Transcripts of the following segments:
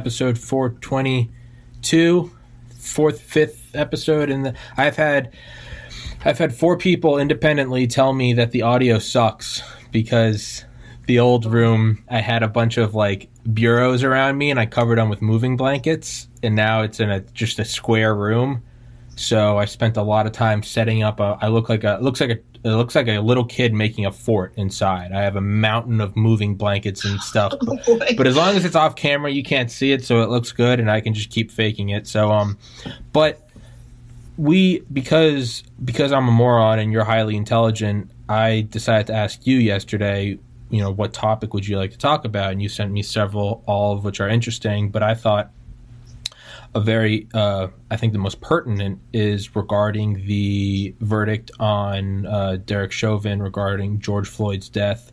episode 422 fourth fifth episode and i've had i've had four people independently tell me that the audio sucks because the old room i had a bunch of like bureaus around me and i covered them with moving blankets and now it's in a just a square room so i spent a lot of time setting up a i look like a looks like a it looks like a little kid making a fort inside. I have a mountain of moving blankets and stuff. Oh but as long as it's off camera, you can't see it, so it looks good, and I can just keep faking it. So, um, but we because because I'm a moron and you're highly intelligent, I decided to ask you yesterday. You know, what topic would you like to talk about? And you sent me several, all of which are interesting. But I thought a very, uh, I think the most pertinent is regarding the verdict on uh, Derek Chauvin regarding George Floyd's death.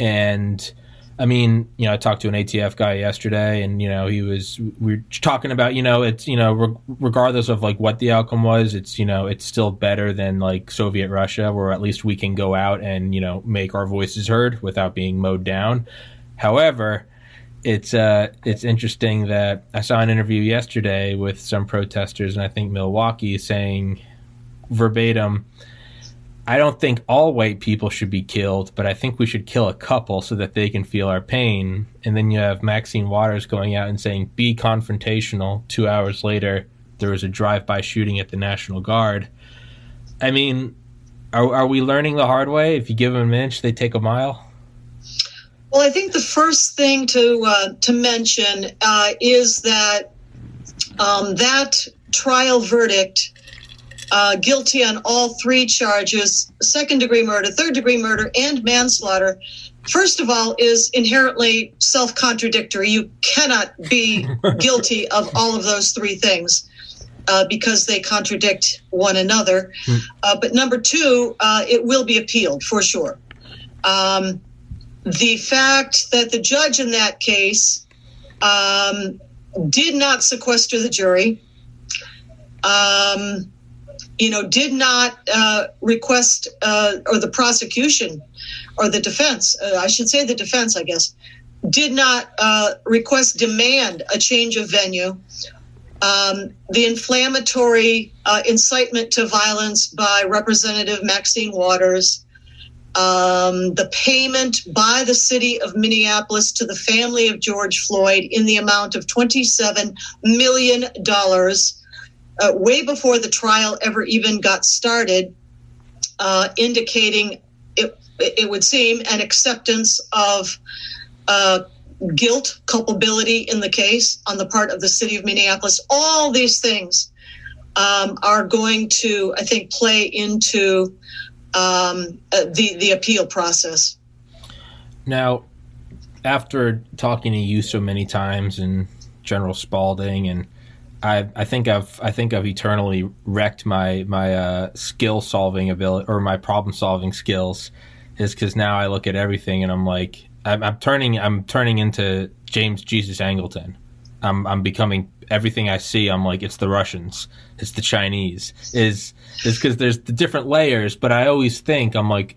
And I mean, you know, I talked to an ATF guy yesterday, and you know, he was we are talking about, you know, it's you know, re- regardless of like what the outcome was, it's you know, it's still better than like Soviet Russia, where at least we can go out and you know make our voices heard without being mowed down. However, it's uh, it's interesting that I saw an interview yesterday with some protesters, and I think Milwaukee saying verbatim, "I don't think all white people should be killed, but I think we should kill a couple so that they can feel our pain." And then you have Maxine Waters going out and saying, "Be confrontational." Two hours later, there was a drive-by shooting at the National Guard. I mean, are are we learning the hard way? If you give them an inch, they take a mile. Well, I think the first thing to uh, to mention uh, is that um, that trial verdict, uh, guilty on all three charges, second degree murder, third degree murder, and manslaughter. First of all, is inherently self contradictory. You cannot be guilty of all of those three things. Uh, because they contradict one another. Hmm. Uh, but number two, uh, it will be appealed for sure. Um, the fact that the judge in that case um, did not sequester the jury, um, you know, did not uh, request, uh, or the prosecution or the defense, uh, I should say the defense, I guess, did not uh, request, demand a change of venue. Um, the inflammatory uh, incitement to violence by Representative Maxine Waters um, the payment by the city of Minneapolis to the family of George Floyd in the amount of $27 million, uh, way before the trial ever even got started, uh, indicating it, it would seem an acceptance of uh, guilt, culpability in the case on the part of the city of Minneapolis. All these things um, are going to, I think, play into um, uh, the the appeal process. Now, after talking to you so many times and General Spalding and I, I think I've I think I've eternally wrecked my my uh, skill solving ability or my problem solving skills is because now I look at everything and I'm like I'm, I'm, turning I'm turning into James Jesus Angleton. I'm I'm becoming everything I see. I'm like it's the Russians, it's the Chinese. Is is because there's the different layers. But I always think I'm like,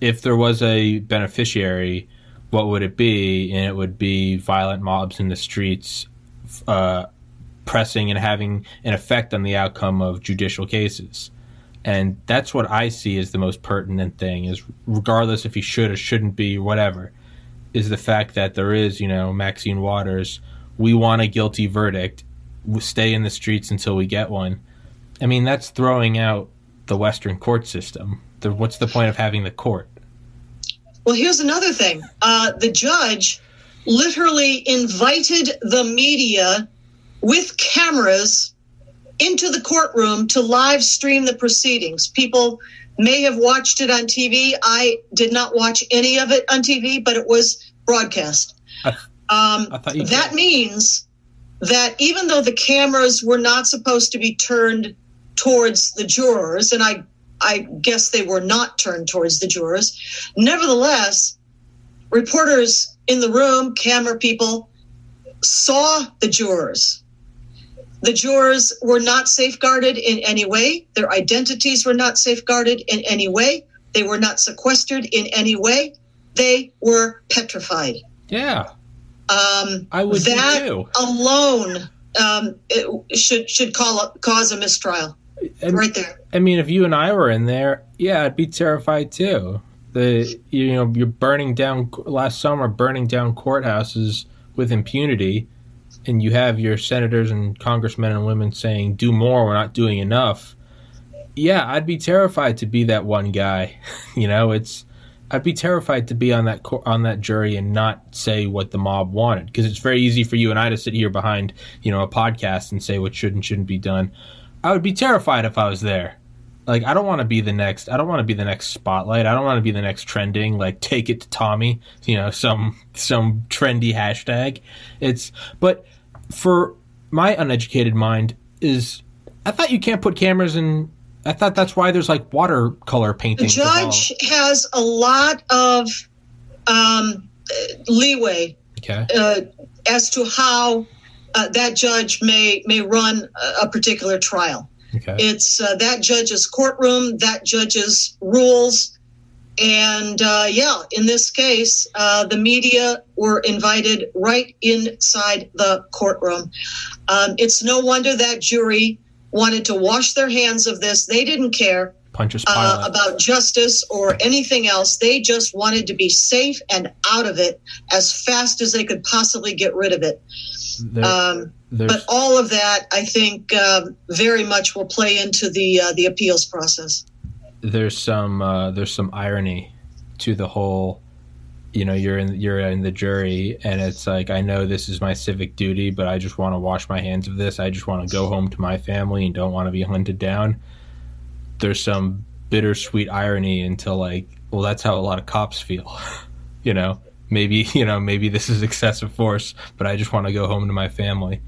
if there was a beneficiary, what would it be? And it would be violent mobs in the streets, uh, pressing and having an effect on the outcome of judicial cases. And that's what I see as the most pertinent thing is regardless if he should or shouldn't be, whatever, is the fact that there is, you know, Maxine Waters, we want a guilty verdict, we stay in the streets until we get one. I mean, that's throwing out the Western court system. The, what's the point of having the court? Well, here's another thing. Uh, the judge literally invited the media with cameras into the courtroom to live stream the proceedings. People may have watched it on TV. I did not watch any of it on TV, but it was broadcast. Um, that means that even though the cameras were not supposed to be turned towards the jurors, and I, I guess they were not turned towards the jurors, nevertheless, reporters in the room, camera people, saw the jurors. The jurors were not safeguarded in any way. Their identities were not safeguarded in any way. They were not sequestered in any way. They were petrified. Yeah. Um, I would that too. alone um, it should should call cause a mistrial. And- right there. I mean, if you and I were in there, yeah, I'd be terrified too. The you know you're burning down last summer, burning down courthouses with impunity, and you have your senators and congressmen and women saying, "Do more. We're not doing enough." Yeah, I'd be terrified to be that one guy. you know, it's I'd be terrified to be on that co- on that jury and not say what the mob wanted because it's very easy for you and I to sit here behind you know a podcast and say what should and shouldn't be done. I would be terrified if I was there. Like I don't want to be the next. I don't want to be the next spotlight. I don't want to be the next trending. Like take it to Tommy. You know some some trendy hashtag. It's but for my uneducated mind is I thought you can't put cameras in. I thought that's why there's like watercolor The paintings. all- judge has a lot of um, leeway Okay. uh, as to how uh, that judge may may run a, a particular trial. Okay. It's uh, that judge's courtroom, that judge's rules. And uh, yeah, in this case, uh, the media were invited right inside the courtroom. Um, it's no wonder that jury wanted to wash their hands of this. They didn't care uh, about justice or anything else. They just wanted to be safe and out of it as fast as they could possibly get rid of it. There- Um, but all of that, I think, um, very much will play into the uh, the appeals process. there's some uh, there's some irony to the whole you know you're in you're in the jury and it's like I know this is my civic duty but I just want to wash my hands of this. I just want to go home to my family and don't want to be hunted down. There's some bittersweet irony into like well that's how a lot of cops feel you know? Maybe you know maybe this is excessive force but I just want to go home to my family.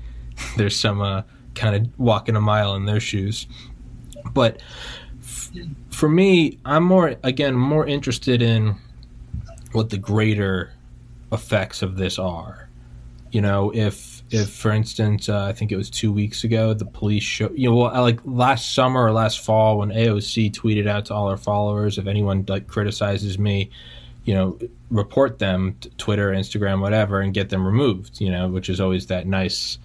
There's some uh, kind of walking a mile in their shoes. But for me, I'm more again more interested in what the greater effects of this are. You know, if if for instance, uh, I think it was two weeks ago, the police show you know, well, like last summer or last fall when AOC tweeted out to all her followers, if anyone like criticizes me, you know, report them to Twitter, Instagram, whatever, and get them removed. You know, which is always that nice,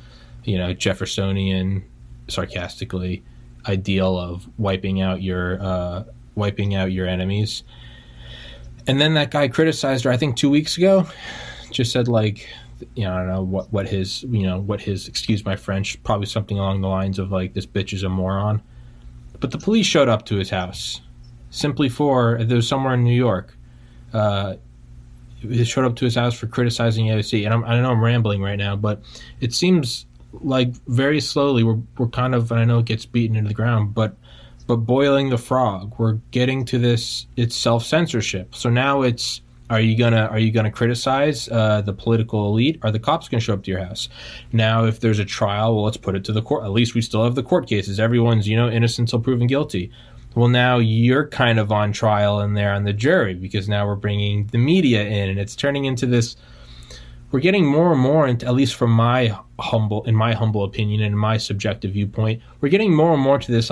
you know, Jeffersonian, sarcastically ideal of wiping out your uh, wiping out your enemies. And then that guy criticized her. I think two weeks ago, just said like, you know, I don't know what what his you know what his excuse my French, probably something along the lines of like this bitch is a moron. But the police showed up to his house simply for there was somewhere in New York. Uh, showed up to his house for criticizing the AOC, and I'm, I know I'm rambling right now, but it seems like very slowly we're we're kind of and I know it gets beaten into the ground, but but boiling the frog, we're getting to this. It's self censorship. So now it's are you gonna are you gonna criticize uh, the political elite? Are the cops gonna show up to your house? Now, if there's a trial, well, let's put it to the court. At least we still have the court cases. Everyone's you know innocent until proven guilty. Well, now you're kind of on trial and there on the jury because now we're bringing the media in, and it's turning into this we're getting more and more into, at least from my humble in my humble opinion and my subjective viewpoint we're getting more and more to this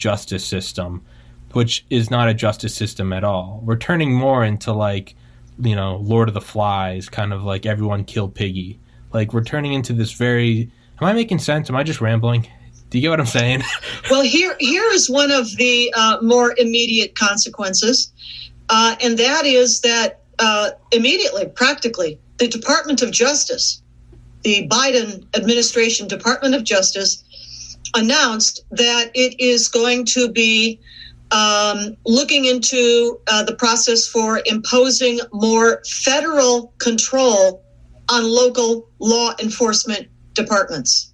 justice system which is not a justice system at all. We're turning more into like you know lord of the flies kind of like everyone kill piggy. Like we're turning into this very am i making sense? Am i just rambling? Do you get what i'm saying? Well, here here is one of the uh, more immediate consequences, uh, and that is that uh, immediately, practically, the Department of Justice the Biden administration Department of Justice announced that it is going to be um, looking into uh, the process for imposing more federal control on local law enforcement departments.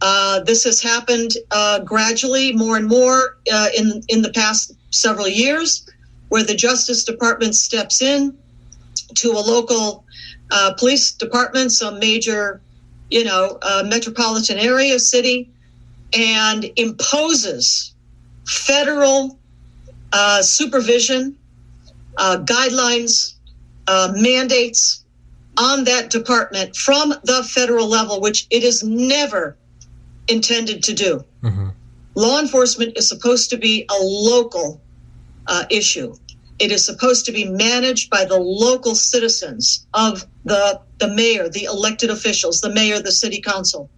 Uh, this has happened uh, gradually, more and more uh, in in the past several years, where the Justice Department steps in to a local uh, police department, some major, you know, uh, metropolitan area, city, and imposes federal uh, supervision, uh, guidelines, uh, mandates on that department from the federal level, which it is never intended to do. Mm-hmm. Law enforcement is supposed to be a local uh, issue. It is supposed to be managed by the local citizens of the, the mayor, the elected officials, the mayor, the city council.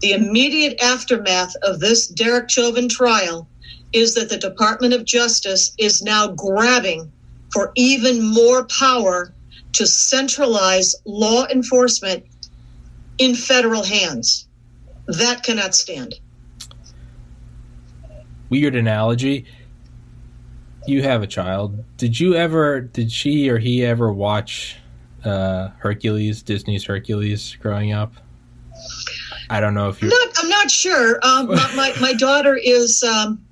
The immediate aftermath of this Derek Chauvin trial is that the Department of Justice is now grabbing for even more power to centralize law enforcement in federal hands. That cannot stand. Weird analogy. You have a child. Did you ever, did she or he ever watch uh, Hercules, Disney's Hercules growing up? I don't know if you're. Not, I'm not sure. Um, my, my, daughter is um,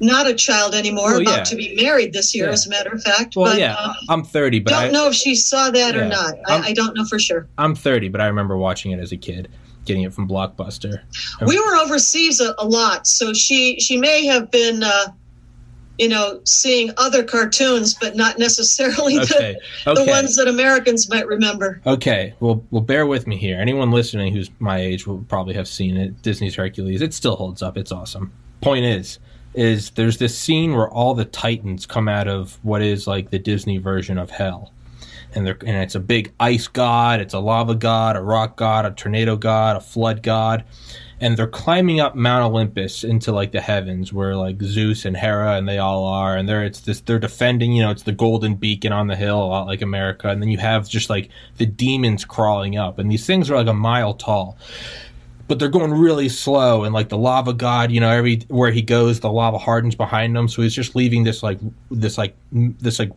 not a child anymore, well, yeah. about to be married this year, yeah. as a matter of fact. Well, but, yeah, um, I'm 30, but don't I know if she saw that yeah, or not. I, I, don't know for sure. I'm 30, but I remember watching it as a kid, getting it from Blockbuster. We were overseas a, a lot, so she she may have been. Uh, you know, seeing other cartoons, but not necessarily okay. the, okay. the ones that Americans might remember. Okay, well, well, bear with me here. Anyone listening who's my age will probably have seen it. Disney's Hercules. It still holds up. It's awesome. Point is, is there's this scene where all the Titans come out of what is like the Disney version of hell. And, they're, and it's a big ice god, it's a lava god, a rock god, a tornado god, a flood god and they're climbing up Mount Olympus into like the heavens where like Zeus and Hera and they all are and they're it's this they're defending you know it's the golden beacon on the hill a lot like America and then you have just like the demons crawling up and these things are like a mile tall. But they're going really slow and like the lava god you know every where he goes the lava hardens behind him so he's just leaving this like this like this like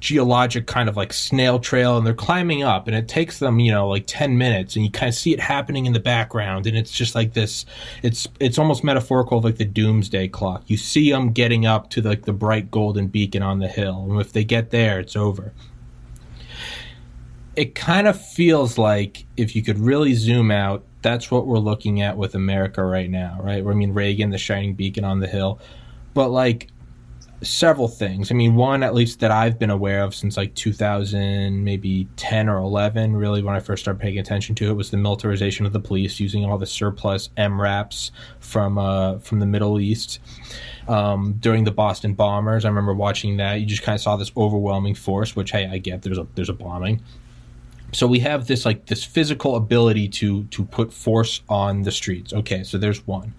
geologic kind of like snail trail and they're climbing up and it takes them you know like 10 minutes and you kind of see it happening in the background and it's just like this it's it's almost metaphorical of like the doomsday clock. You see them getting up to like the bright golden beacon on the hill and if they get there it's over. It kind of feels like if you could really zoom out that's what we're looking at with america right now right? I mean reagan the shining beacon on the hill. But like several things. I mean, one at least that I've been aware of since like 2000, maybe 10 or 11, really when I first started paying attention to it was the militarization of the police using all the surplus MRAPs from uh, from the Middle East. Um, during the Boston bombers, I remember watching that. You just kind of saw this overwhelming force, which hey, I get. There's a there's a bombing. So we have this like this physical ability to to put force on the streets. Okay, so there's one.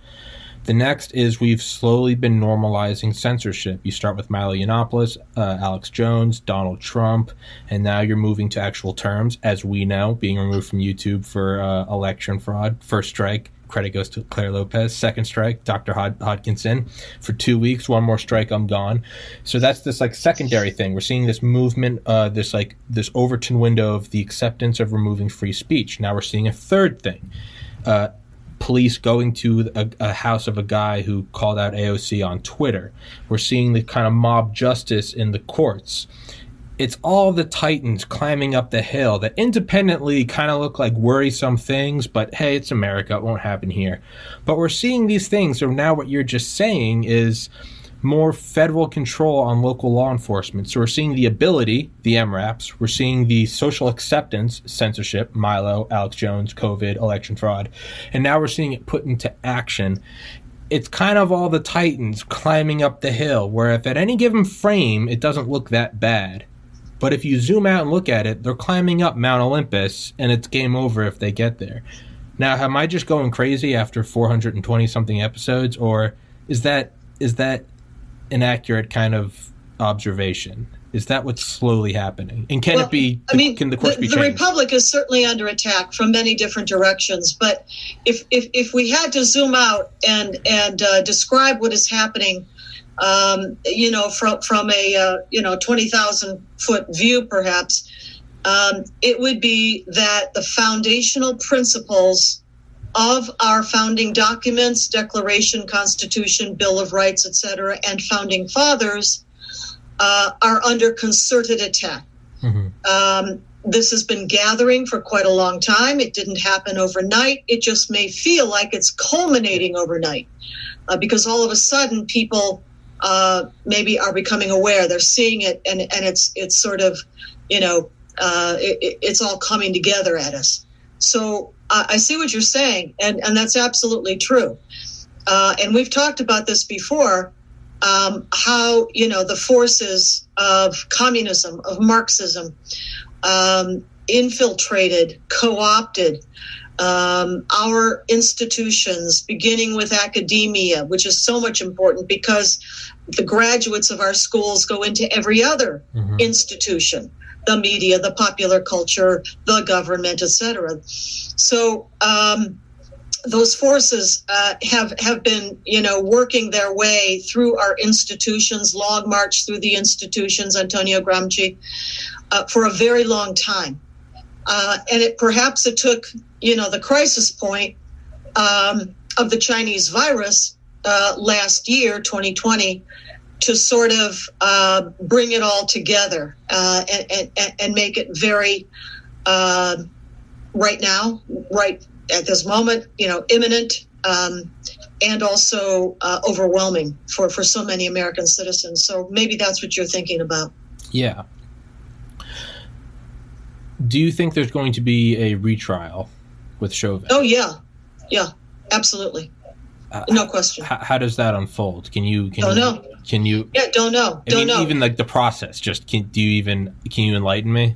The next is we've slowly been normalizing censorship. You start with Milo Yiannopoulos, uh, Alex Jones, Donald Trump, and now you're moving to actual terms, as we know, being removed from YouTube for uh, election fraud. First strike, credit goes to Clare Lopez. Second strike, Dr. Hod- Hodkinson. For two weeks, one more strike, I'm gone. So that's this like secondary thing. We're seeing this movement, uh, this like this Overton window of the acceptance of removing free speech. Now we're seeing a third thing. Uh, police going to a, a, house of a guy who called out AOC on Twitter. We're seeing the kind of mob justice in the courts. It's all the titans climbing up the hill that independently kind of look like worrisome things, but hey, it's America. It won't happen here. But we're seeing these things. So now what you're just saying is more federal control on local law enforcement. So we're seeing the ability, the MRAPs, we're seeing the social acceptance, censorship, Milo, Alex Jones, COVID, election fraud, and now we're seeing it put into action. It's kind of all the titans climbing up the hill, where if at any given frame it doesn't look that bad. But if you zoom out and look at it, they're climbing up Mount Olympus, and it's game over if they get there. Now, am I just going crazy after 420 something episodes, or is that is that inaccurate kind of observation. Is that what's slowly happening? And can Well, it be? I mean, can the course the, be the republic is certainly under attack from many different directions. But if if, if we had to zoom out and and uh, describe what is happening, um, you know, from from a uh, you know twenty thousand foot view, perhaps, um, it would be that the foundational principles of our founding documents, Declaration, Constitution, Bill of Rights, etc., and founding fathers uh, are under concerted attack. Mhm. Um, this has been gathering for quite a long time. It didn't happen overnight. It just may feel like it's culminating overnight uh, because all of a sudden people uh, maybe are becoming aware. They're seeing it, and and it's it's sort of, you know, uh, it, it's all coming together at us. So I I see what you're saying, and and that's absolutely true. Uh, and we've talked about this before. Um, how you know the forces of communism, of Marxism, um, infiltrated, co-opted um, our institutions, beginning with academia, which is so much important because the graduates of our schools go into every other Mhm. institution the media the popular culture the government etc so um, those forces uh, have have been you know working their way through our institutions long march through the institutions antonio gramsci uh, for a very long time. Uh, and it perhaps it took you know the crisis point um, of the chinese virus uh, last year 2020 to sort of uh, bring it all together uh, and, and, and make it very uh, right now, right at this moment, you know, imminent um, and also uh, overwhelming for, for so many American citizens. So maybe that's what you're thinking about. Yeah. Do you think there's going to be a retrial with Chauvin? Oh, yeah. Yeah, absolutely. Uh, No question. How, how does that unfold? Can you? Can Don't you, know. Can you? Yeah, don't know. I Don't mean, know. even like the process. Just can do you even? Can you enlighten me?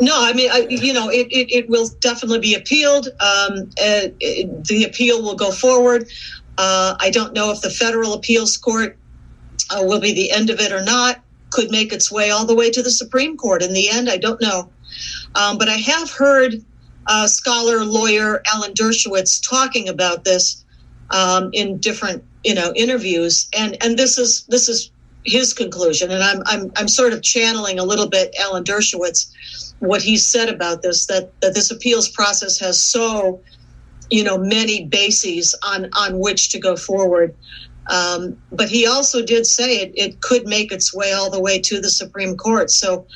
No, I mean, I, you know, it, it, it will definitely be appealed. Um, uh, it, the appeal will go forward. Uh, I don't know if the federal appeals court uh, will be the end of it or not. Could make its way all the way to the Supreme Court in the end. I don't know. Um, but I have heard uh, scholar lawyer Alan Dershowitz talking about this um, in different, you know, interviews, and and this is this is his conclusion, and I'm I'm I'm sort of channeling a little bit Alan Dershowitz what he said about this that that this appeals process has so you know many bases on on which to go forward um, but he also did say it, it could make its way all the way to the supreme court so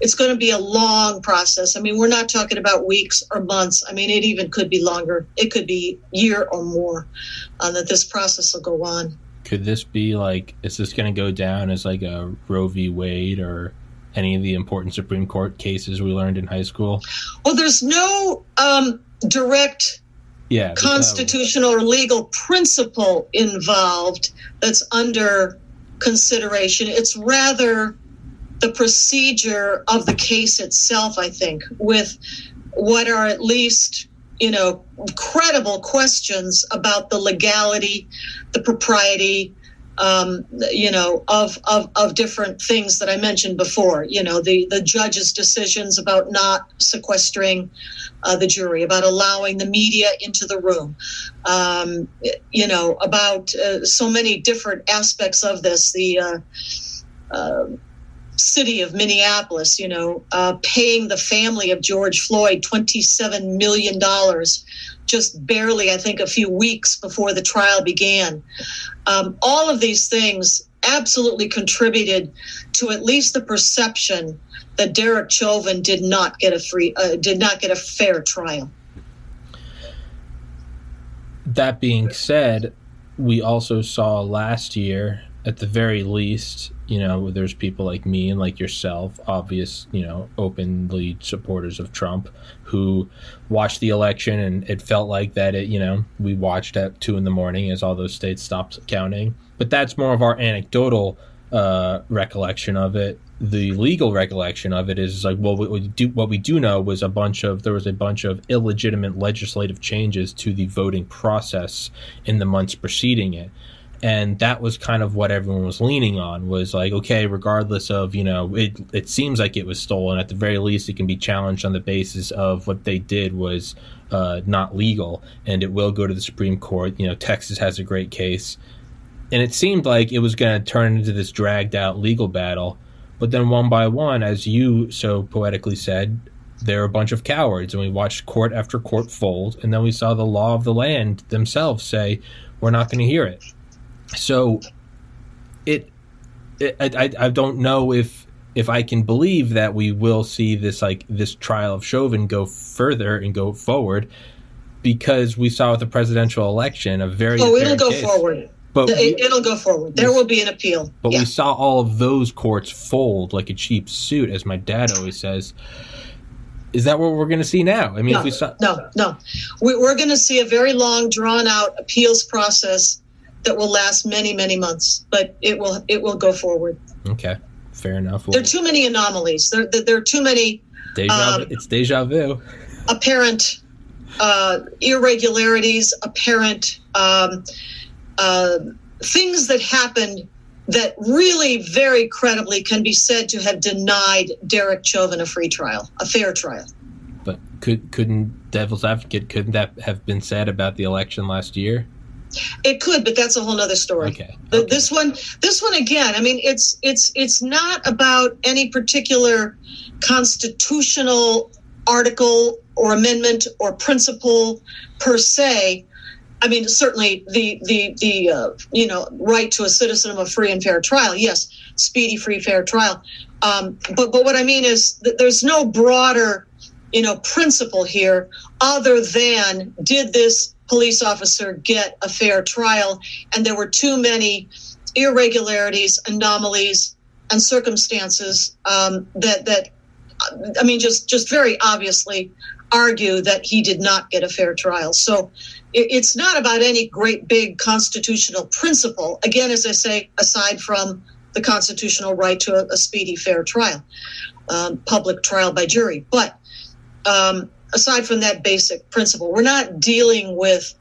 it's going to be a long process i mean we're not talking about weeks or months i mean it even could be longer it could be year or more uh, that this process will go on Could this be like? Is this going to go down as like a Roe v. Wade or any of the important Supreme Court cases we learned in high school? well there's no um, direct Yeah. constitutional or legal principle involved that's under consideration. It's rather the procedure of the case itself, I think, with what are at least, you know, credible questions about the legality, the propriety, um, you know, of, of, of different things that I mentioned before. You know, the, the judge's decisions about not sequestering uh, the jury, about allowing the media into the room, um, you know, about uh, so many different aspects of this. The uh, uh, city of Minneapolis, you know, uh, paying the family of George Floyd $27 million just barely, I think, a few weeks before the trial began. Um, all of these things absolutely contributed to at least the perception that Derek Chauvin did not get a free, uh, did not get a fair trial. That being said, we also saw last year, at the very least, you know, there's people like me and like yourself, obvious, you know, openly supporters of Trump, who watched the election and it felt like that it, you know, we watched at two in the morning as all those states stopped counting. But that's more of our anecdotal uh, recollection of it. The legal recollection of it is like, well, we do, what we do know was a bunch of there was a bunch of illegitimate legislative changes to the voting process in the months preceding it, and that was kind of what everyone was leaning on was like okay regardless of you know it it seems like it was stolen. At the very least it can be challenged on the basis of what they did was uh, not legal. And it will go to the supreme court. You know texas has a great case. And it seemed like it was going to turn into this dragged out legal battle. But then one by one as you so poetically said they're a bunch of cowards. And we watched court after court fold. And then we saw the law of the land themselves say we're not going to hear it so it, it I, I don't know if if I can believe that we will see this like this trial of Chauvin go further and go forward because we saw with the presidential election a very oh it'll go case. forward. But it, will go forward. There will be an appeal. But yeah. we saw all of those courts fold like a cheap suit as my dad always says. Is that what we're going to see now? I mean no, if we saw no no. We're going to see a very long drawn out appeals process that will last many many months, but it will it will go forward. Okay, fair enough. Well, there are too many anomalies. There there, are too many. Deja, um, it's deja vu. Apparent uh, irregularities, apparent um, uh, things that happened that really very credibly can be said to have denied Derek Chauvin a free trial, a fair trial. But could couldn't devil's advocate couldn't that have been said about the election last year? It could, but that's a whole other story. Okay. okay. This one, this one again. I mean, it's it's it's not about any particular constitutional article or amendment or principle per se. I mean, certainly the the the uh, you know right to a citizen of a free and fair trial. Yes, speedy, free, fair trial. Um, but but what I mean is that there's no broader you know principle here other than did this police officer get a fair trial. And there were too many irregularities, anomalies, and circumstances um, that that I mean, just just very obviously argue that he did not get a fair trial. So it, it's not about any great big constitutional principle. Again, as I say, aside from the constitutional right to a, a speedy, fair trial, um, public trial by jury, but um, aside from that basic principle, we're not dealing with,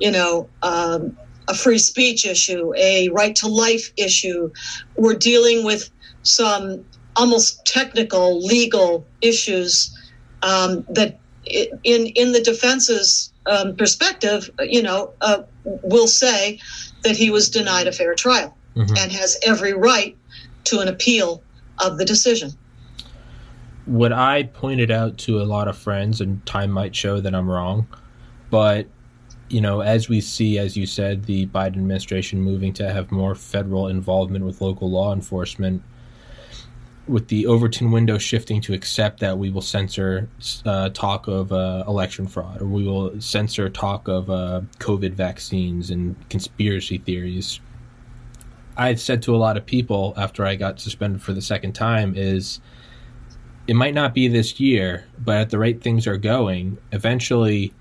you know, um, a free speech issue, a right to life issue. We're dealing with some almost technical legal issues um, that, in in the defense's um, perspective, you know, uh, will say that he was denied a fair trial mm-hmm. and has every right to an appeal of the decision what I pointed out to a lot of friends, and time might show that I'm wrong, but you know, as we see, as you said, the Biden administration moving to have more federal involvement with local law enforcement, with the Overton window shifting to accept that we will censor uh, talk of uh, election fraud, or we will censor talk of uh, COVID vaccines and conspiracy theories. I've said to a lot of people after I got suspended for the second time is it might not be this year, but at the rate things are going, eventually,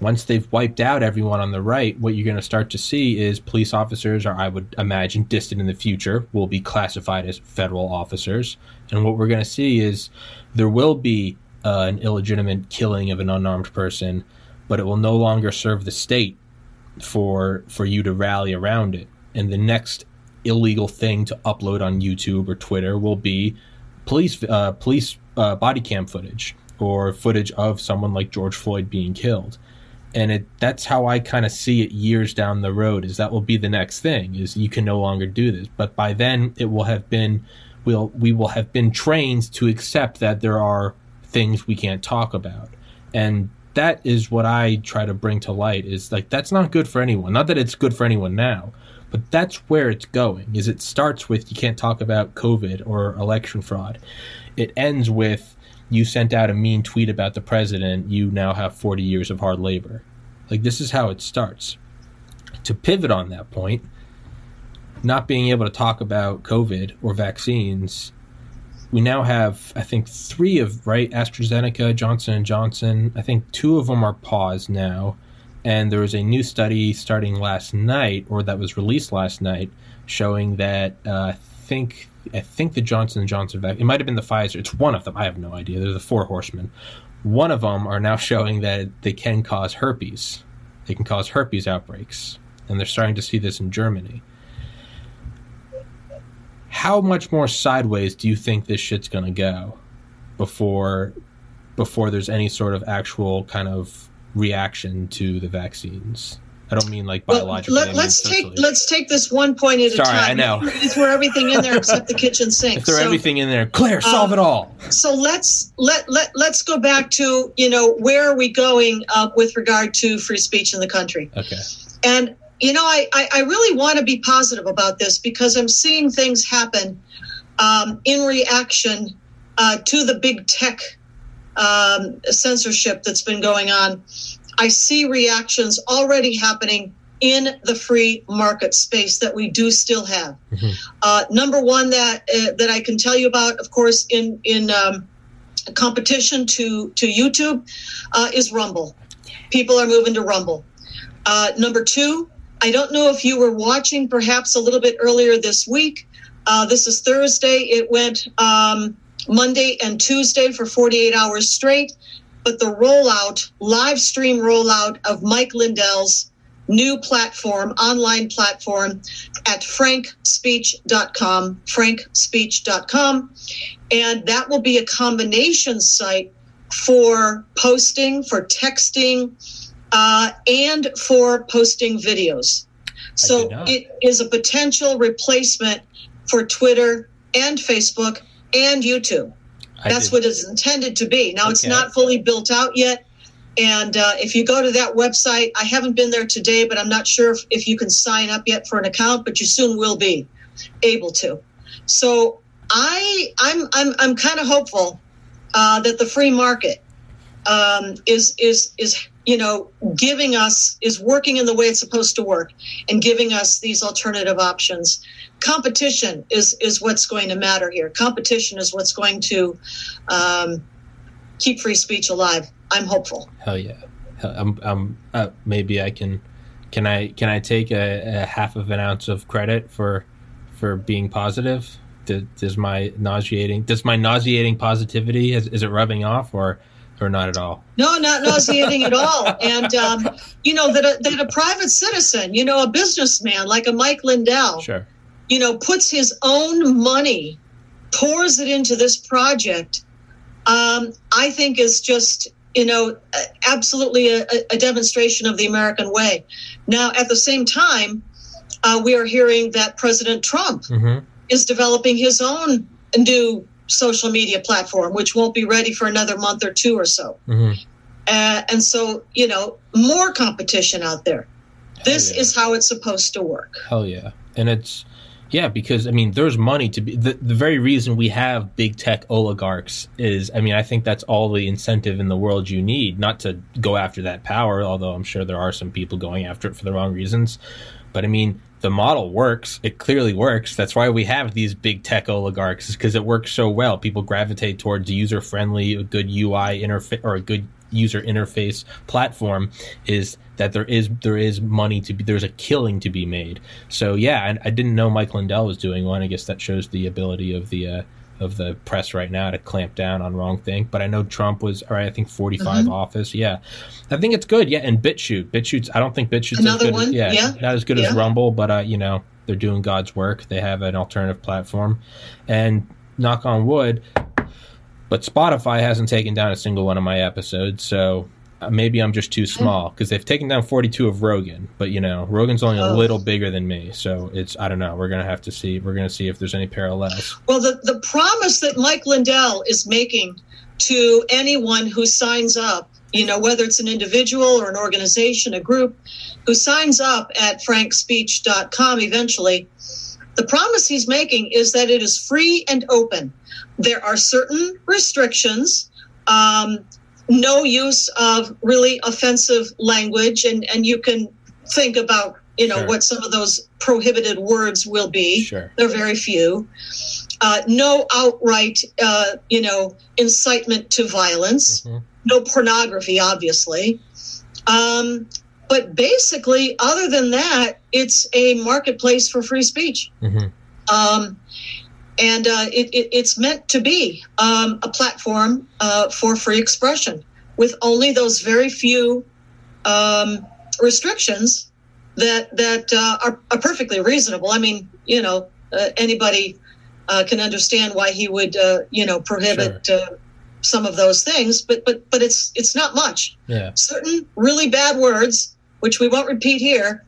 once they've wiped out everyone on the right, what you're going to start to see is police officers, or I would imagine distant in the future, will be classified as federal officers. And what we're going to see is there will be uh, an illegitimate killing of an unarmed person, but it will no longer serve the state for for you to rally around it. And the next illegal thing to upload on YouTube or Twitter will be police uh, police uh, body cam footage or footage of someone like George Floyd being killed. And it, that's how I kind of see it years down the road is that will be the next thing is you can no longer do this. But by then it will have been, we'll, we will have been trained to accept that there are things we can't talk about. And that is what I try to bring to light is like, that's not good for anyone. Not that it's good for anyone now, but that's where it's going is it starts with you can't talk about covid or election fraud it ends with you sent out a mean tweet about the president, you now have 40 years of hard labor. Like, this is how it starts. To pivot on that point, not being able to talk about COVID or vaccines, we now have, I think, three of right AstraZeneca, Johnson and Johnson. I think two of them are paused now, and there was a new study starting last night, or that was released last night, showing that uh, I think I think the Johnson and Johnson vaccine. It might have been the Pfizer. It's one of them. I have no idea. They're the four horsemen. One of them are now showing that they can cause herpes. They can cause herpes outbreaks. and they're starting to see this in Germany. How much more sideways do you think this shit's going to go before before there's any sort of actual kind of reaction to the vaccines? I don't mean like biological. Well, let, us take let's take this one point at Sorry, a time. I know. You throw everything in there except the kitchen sink. Throw so, everything in there. Clare, solve um, it all. So let's let let let's go back to you know where are we going uh, with regard to free speech in the country? Okay. And you know I I, I really want to be positive about this because I'm seeing things happen um, in reaction uh, to the big tech um, censorship that's been going on I see reactions already happening in the free market space that we do still have. Mm-hmm. Uh, number one that uh, that I can tell you about, of course, in in um, competition to to YouTube, uh, is Rumble. People are moving to Rumble. Uh, number two, I don't know if you were watching, perhaps a little bit earlier this week. Uh, this is Thursday. It went um, Monday and Tuesday for 48 hours straight but the rollout, live stream rollout of Mike Lindell's new platform, online platform at frankspeech.com, frankspeech.com. And that will be a combination site for posting, for texting, uh, and for posting videos. So it is a potential replacement for Twitter and Facebook and YouTube. That's what it's intended to be. Now, okay. it's not fully built out yet. And uh, if you go to that website, I haven't been there today, but I'm not sure if, if you can sign up yet for an account, but you soon will be able to. So I, I'm, I'm, I'm kind of hopeful uh, that the free market um, is, is, is, you know, giving us, is working in the way it's supposed to work and giving us these alternative options competition is is what's going to matter here. Competition is what's going to um, keep free speech alive. I'm hopeful. Hell yeah. I'm, I'm uh, maybe I can can I can I take a, a, half of an ounce of credit for for being positive? Does, does my nauseating does my nauseating positivity is, is it rubbing off or or not at all? No, not nauseating at all. And um, you know that a, that a private citizen, you know, a businessman like a Mike Lindell, sure you know, puts his own money, pours it into this project, um, I think is just, you know, absolutely a, a, demonstration of the American way. Now, at the same time, uh, we are hearing that President Trump mm-hmm. is developing his own new social media platform, which won't be ready for another month or two or so. Mm-hmm. Uh, and so, you know, more competition out there. Hell this yeah. is how it's supposed to work. Hell yeah. And it's, yeah, because I mean, there's money to be. The, the very reason we have big tech oligarchs is, I mean, I think that's all the incentive in the world you need, not to go after that power, although I'm sure there are some people going after it for the wrong reasons. But I mean, the model works. It clearly works. That's why we have these big tech oligarchs, because it works so well. People gravitate towards user friendly, good UI interface, or a good user interface platform is that there is there is money to be there's a killing to be made. So yeah, I, I didn't know Mike Lindell was doing one. I guess that shows the ability of the uh, of the press right now to clamp down on wrong thing. But I know Trump was, or I think 45 mm-hmm. office. Yeah, I think it's good. Yeah, and BitChute, BitChute's. I don't think BitChute's another as good one. As, yeah, yeah, not as good yeah. as Rumble, but uh, you know they're doing God's work. They have an alternative platform, and knock on wood, but Spotify hasn't taken down a single one of my episodes, so uh, maybe I'm just too small because they've taken down 42 of Rogan, but you know Rogan's only a little bigger than me, so it's I don't know. We're gonna have to see. We're gonna see if there's any parallels. Well, the the promise that Mike Lindell is making to anyone who signs up, you know, whether it's an individual or an organization, a group, who signs up at frankspeech.com eventually, the promise he's making is that it is free and open there are certain restrictions. Um, no use of really offensive language, and, and you can think about you know sure. what some of those prohibited words will be. Sure. They're very few. Uh, no outright, uh, you know, incitement to violence. Mm-hmm. No pornography, obviously. Um, but basically, other than that, it's a marketplace for free speech. Mm-hmm. Um, and uh, it, it, it's meant to be um, a platform uh, for free expression with only those very few um, restrictions that that uh, are, are perfectly reasonable. I mean, you know, uh, anybody uh, can understand why he would, uh, you know, prohibit Sure. uh, some of those things. But but but it's it's not much. Yeah. Certain really bad words, which we won't repeat here,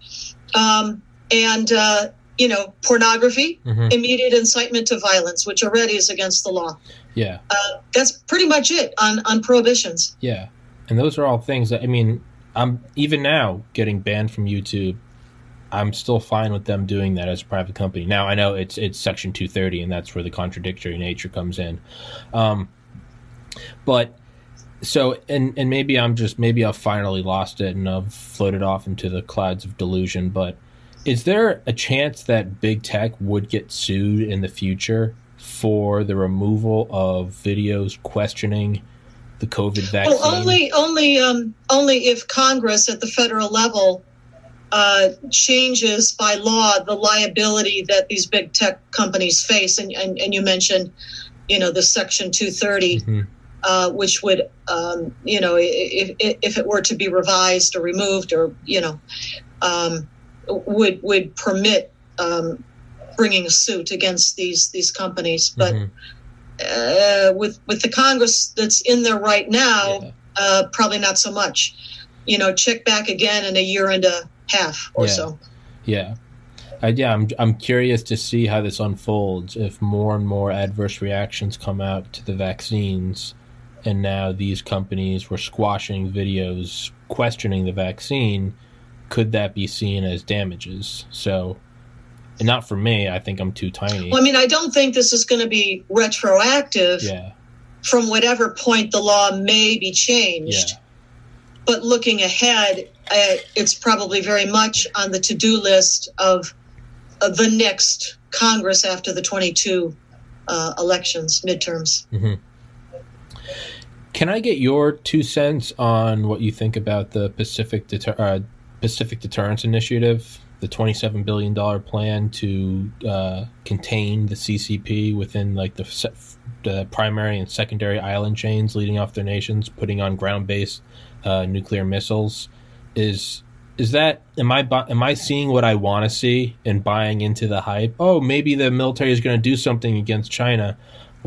um, and uh, you know, pornography, Mhm. immediate incitement to violence, which already is against the law. Yeah. Uh, that's pretty much it on on prohibitions. Yeah. And those are all things that I mean, I'm even now getting banned from YouTube. I'm still fine with them doing that as a private company. Now I know it's it's section 230 and that's where the contradictory nature comes in. Um but so and and maybe I'm just maybe I've finally lost it and I've floated off into the clouds of delusion, but is there a chance that big tech would get sued in the future for the removal of videos questioning the COVID vaccine? Well, only only um, only if Congress at the federal level uh, changes by law the liability that these big tech companies face, and and, and you mentioned, you know, the Section 230, Mhm. Uh, which would, um, you know, if, if it were to be revised or removed, or you know, um, would would permit um, bringing a suit against these these companies, but. Mhm. Uh, with with the Congress that's in there right now, Yeah. uh, probably not so much. You know, check back again in a year and a half or Yeah. so. Yeah. I, yeah, I'm, I'm curious to see how this unfolds. If more and more adverse reactions come out to the vaccines, and now these companies were squashing videos questioning the vaccine, could that be seen as damages? So, and not for me. I think I'm too tiny. Well, I mean, I don't think this is going to be retroactive Yeah, from whatever point the law may be changed. yeah, But looking ahead, it's probably very much on the to-do list of, of the next Congress after the 22 uh, elections, midterms. Can I get your two cents on what you think about the Pacific Deter- uh, Pacific Deterrence Initiative, the twenty-seven billion dollar plan to uh, contain the CCP within like the, the primary and secondary island chains leading off their nations, putting on ground-based uh, nuclear missiles? Is is that am I bu- am I seeing what I want to see and buying into the hype? Oh, maybe the military is going to do something against China,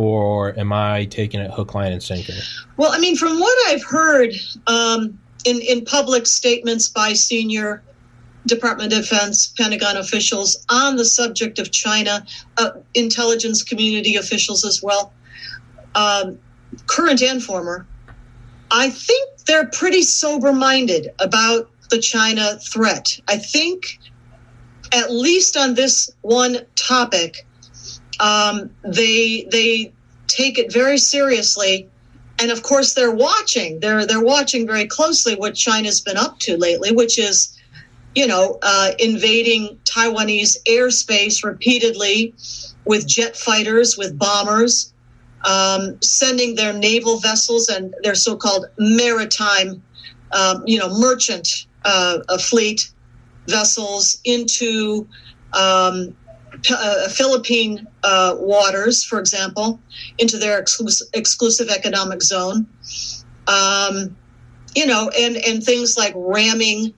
or am I taking it hook, line, and sinker? Well, I mean, from what I've heard um, in in public statements by senior Department of Defense, Pentagon officials on the subject of China, uh, intelligence community officials as well, um, current and former, I think they're pretty sober minded about the China threat. I think, at least on this one topic, um, they they take it very seriously. And of course they're watching. They're they're watching very closely what china's been up to lately which is you know uh, invading taiwanese airspace repeatedly with jet fighters with bombers um, sending their naval vessels and their so-called maritime um, you know merchant uh, uh, fleet vessels into um, uh, Philippine uh, waters, for example, into their exclusive, exclusive economic zone. Um, you know, and, and things like ramming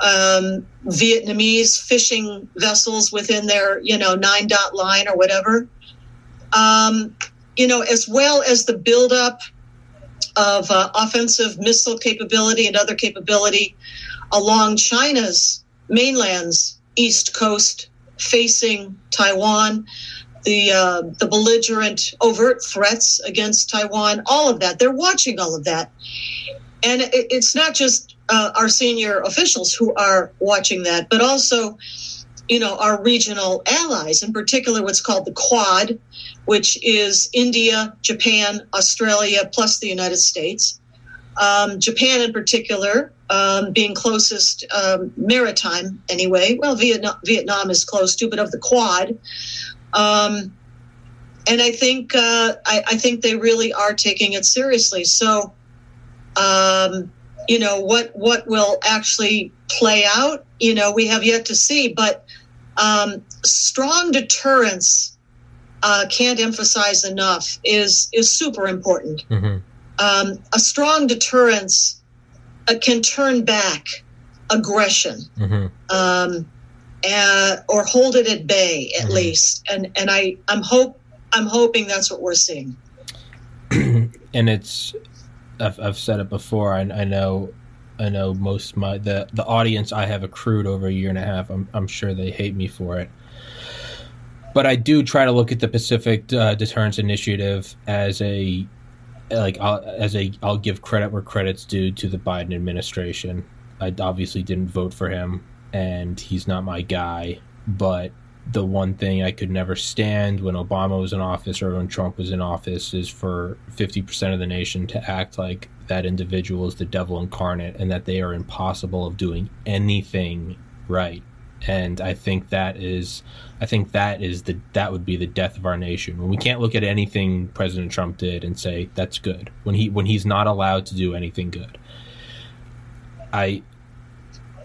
um, Vietnamese fishing vessels within their, you know, nine dot line or whatever. Um, you know, as well as the buildup of uh, offensive missile capability and other capability along China's mainland's east coast facing Taiwan, the uh, the belligerent overt threats against Taiwan, all of that. They're watching all of that, and it, it's not just uh, our senior officials who are watching that, but also, you know, our regional allies, in particular, what's called the Quad, which is India, Japan, Australia, plus the United States. Um, Japan, in particular, um, being closest um, maritime anyway. Well, Vietnam, Vietnam is close too, but of the Quad. Um, and I think uh, I, I think they really are taking it seriously. So, um, you know, what what will actually play out? You know, we have yet to see. But um, strong deterrence uh, can't emphasize enough is is super important. hmm Um, a strong deterrence uh, can turn back aggression, mm-hmm. um, and, or hold it at bay at mm-hmm. least. And and I I'm hope I'm hoping that's what we're seeing. and it's I've, I've said it before. I, I know I know most my the the audience I have accrued over a year and a half. I'm I'm sure they hate me for it. But I do try to look at the Pacific uh, Deterrence Initiative as a like I'll, as a I'll give credit where credit's due to the Biden administration. I obviously didn't vote for him, and he's not my guy. But the one thing I could never stand when Obama was in office or when Trump was in office is for 50% of the nation to act like that individual is the devil incarnate and that they are impossible of doing anything right. And I think that is I think that is the that would be the death of our nation. When we can't look at anything President Trump did and say that's good. When he when he's not allowed to do anything good. I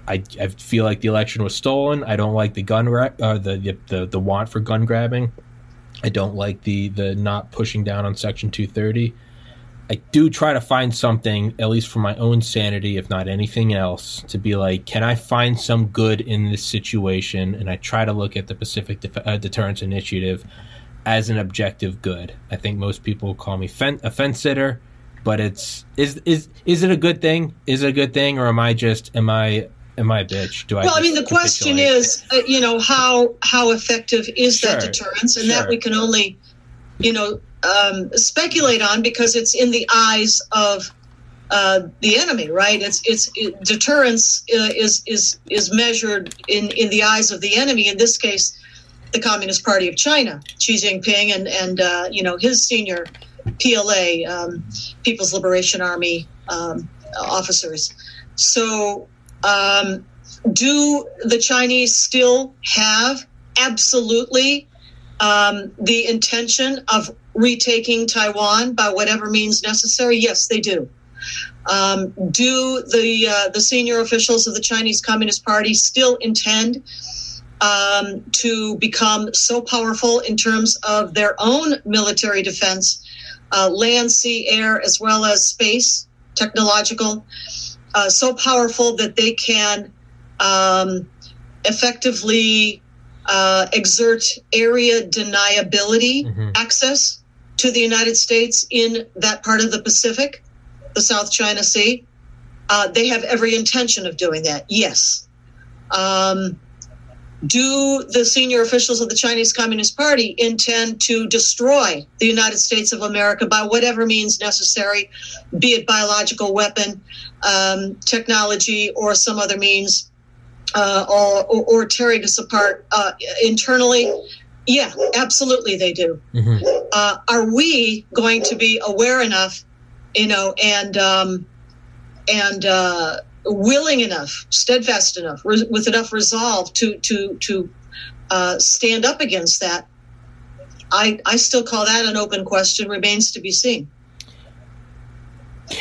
I, I feel like the election was stolen. I don't like the gun ra- uh, the, the, the the want for gun grabbing. I don't like the the not pushing down on Section 230. I do try to find something, at least for my own sanity, if not anything else, to be like, can I find some good in this situation? And I try to look at the Pacific Def- uh, Deterrence Initiative as an objective good. I think most people call me fen- a fence sitter, but it's is is is it a good thing? Is it a good thing, or am I just am I am I a bitch? Do I? Well, I mean, the question is, uh, you know, how how effective is sure, that deterrence, and sure. that we can only, you know, um, speculate on because it's in the eyes of uh, the enemy, right? It's it's it, deterrence uh, is is is measured in in the eyes of the enemy. In this case, the Communist Party of China, Xi Jinping, and and uh, you know his senior PLA, um, People's Liberation Army um, officers. So um, do the Chinese still have absolutely um, the intention of retaking Taiwan by whatever means necessary? Yes, they do. Um, do the uh, the senior officials of the Chinese Communist Party still intend um, to become so powerful in terms of their own military defense, uh, land, sea, air, as well as space, technological, uh, so powerful that they can um, effectively uh, exert area deniability mm-hmm. access to the United States in that part of the Pacific, the South China Sea. Uh, they have every intention of doing that, yes. Um, do the senior officials of the Chinese Communist Party intend to destroy the United States of America by whatever means necessary, be it biological weapon, um, technology, or some other means, uh, or, or, or, tearing us apart uh, internally? Yeah, absolutely, they do. Mm-hmm. Uh, are we going to be aware enough, you know, and um, and uh, willing enough, steadfast enough, re- with enough resolve to to to uh, stand up against that? I I still call that an open question. Remains to be seen.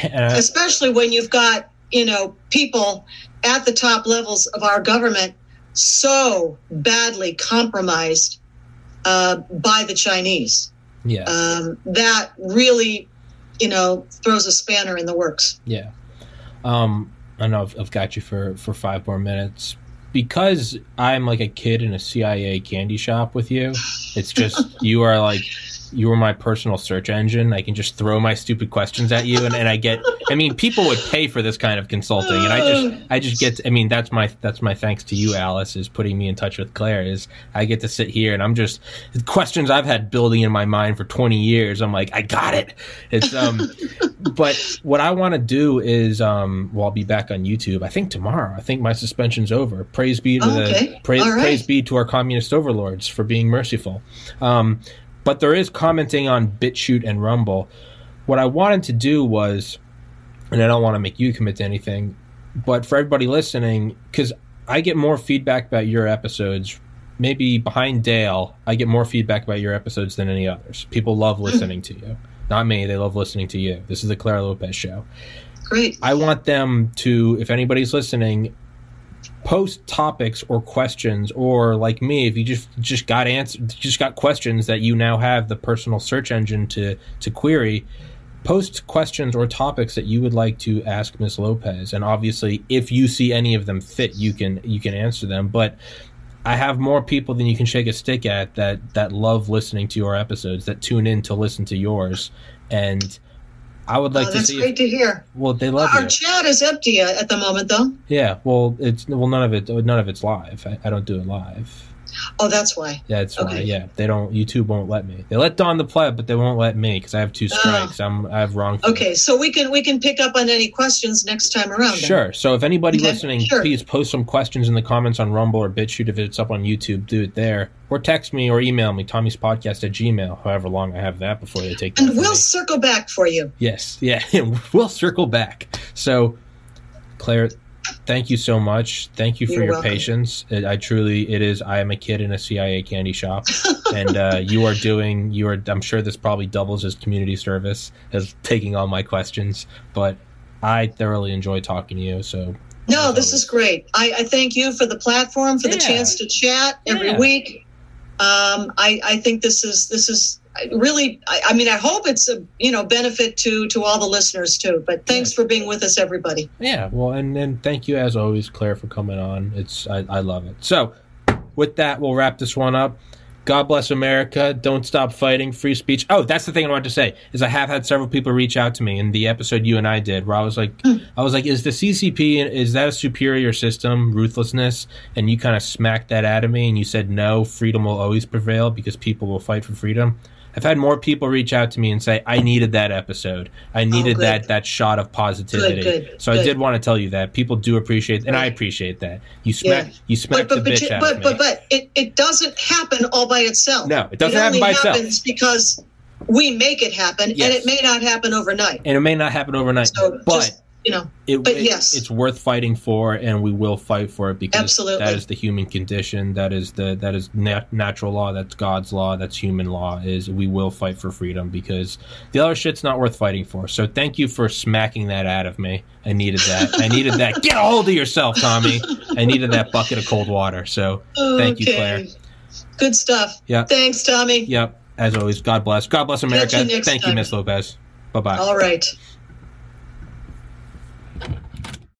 Uh, Especially when you've got you know people at the top levels of our government so badly compromised uh, by the Chinese. Yeah. Um, that really, you know, throws a spanner in the works. Yeah. Um, I know I've, I've got you for, for five more minutes. Because I'm like a kid in a CIA candy shop with you, it's just, you are like you were my personal search engine. I can just throw my stupid questions at you, and, and I get. I mean, people would pay for this kind of consulting, and I just, I just get. I mean, that's my, that's my thanks to you, Alice, is putting me in touch with Clare. Is I get to sit here and I'm just questions I've had building in my mind for 20 years. I'm like, I got it. It's um, but what I want to do is um, well, I'll be back on YouTube. I think tomorrow. I think my suspension's over. Praise be to okay. the praise, right. praise be to our communist overlords for being merciful. Um, but there is commenting on BitChute and Rumble. What I wanted to do was, and I don't want to make you commit to anything, but for everybody listening, because I get more feedback about your episodes. Maybe behind Dale, I get more feedback about your episodes than any others. People love hmm. listening to you. Not me, they love listening to you. This is the Clare Lopez show. Great. I want them to, if anybody's listening, post topics or questions or like me if you just just got answer just got questions that you now have the personal search engine to to query post questions or topics that you would like to ask Miss Lopez, and obviously, if you see any of them fit, you can you can answer them. But I have more people than you can shake a stick at that that love listening to your episodes, that tune in to listen to yours, and I would like oh, to that's see. great If, to hear. well, they love Our you. chat is empty at the moment, though. Yeah. Well, it's well none of it. None of it's live. I, I don't do it live. Oh, that's why. Yeah, that's why. Okay. Yeah, they don't. YouTube won't let me. They let Don the pleb, but they won't let me because I have two strikes. I'm I have wrong. Ah. Okay, so we can we can pick up on any questions next time around. then. Sure. So if anybody Okay, listening, sure. please post some questions in the comments on Rumble or BitChute if it's up on YouTube. Do it there, or text me or email me Tommy's podcast at Gmail. However long I have that before they take. And we'll circle back for you. Yes. Yeah. we'll circle back. So, Clare, thank you so much. Thank you for You're your welcome. patience. It, I truly, it is. I am a kid in a CIA candy shop, and uh, you are doing. You are. I'm sure this probably doubles as community service as taking all my questions, but. I thoroughly enjoy talking to you. So No, as this is great. I, I thank you for the platform, for the chance to chat every Yeah. week. Um, I, I think this is this is really. I, I mean, I hope it's a you know benefit to to all the listeners too. But thanks for being with us, everybody. Yeah, well, and and thank you as always, Clare, for coming on. It's I, I love it. So, with that, we'll wrap this one up. God bless America. Don't stop fighting. Free speech. Oh, that's the thing I wanted to say is I have had several people reach out to me in the episode you and I did where I was like, hmm. I was like, is the CCP is that a superior system, ruthlessness? And you kind of smacked that out of me, and you said no, freedom will always prevail because people will fight for freedom. I've had more people reach out to me and say I needed that episode. I oh, needed good. that that shot of positivity. good, so I did want to tell you that people do appreciate, and I appreciate that. You smack, Yeah. you smacked But but the but, bitch out but, of me. but but it, it doesn't happen all by itself. No, it doesn't it happen only by itself. happens because we make it happen, Yes. and it may not happen overnight. and it may not happen overnight, So but just you know, it, but it- yes. it's worth fighting for, and we will fight for it because Absolutely. that is the human condition. That is the that is nat- natural law. That's God's law. That's human law. Is we will fight for freedom because the other shit's not worth fighting for. So thank you for smacking that out of me. I needed that. I needed that. Get a hold of yourself, Tommy. I needed that bucket of cold water. So thank you, Clare. Good stuff. Yeah. Thanks, Tommy. Yep. As always, God bless. God bless America. next Thank you, time. Miss Lopez. Bye bye. All right.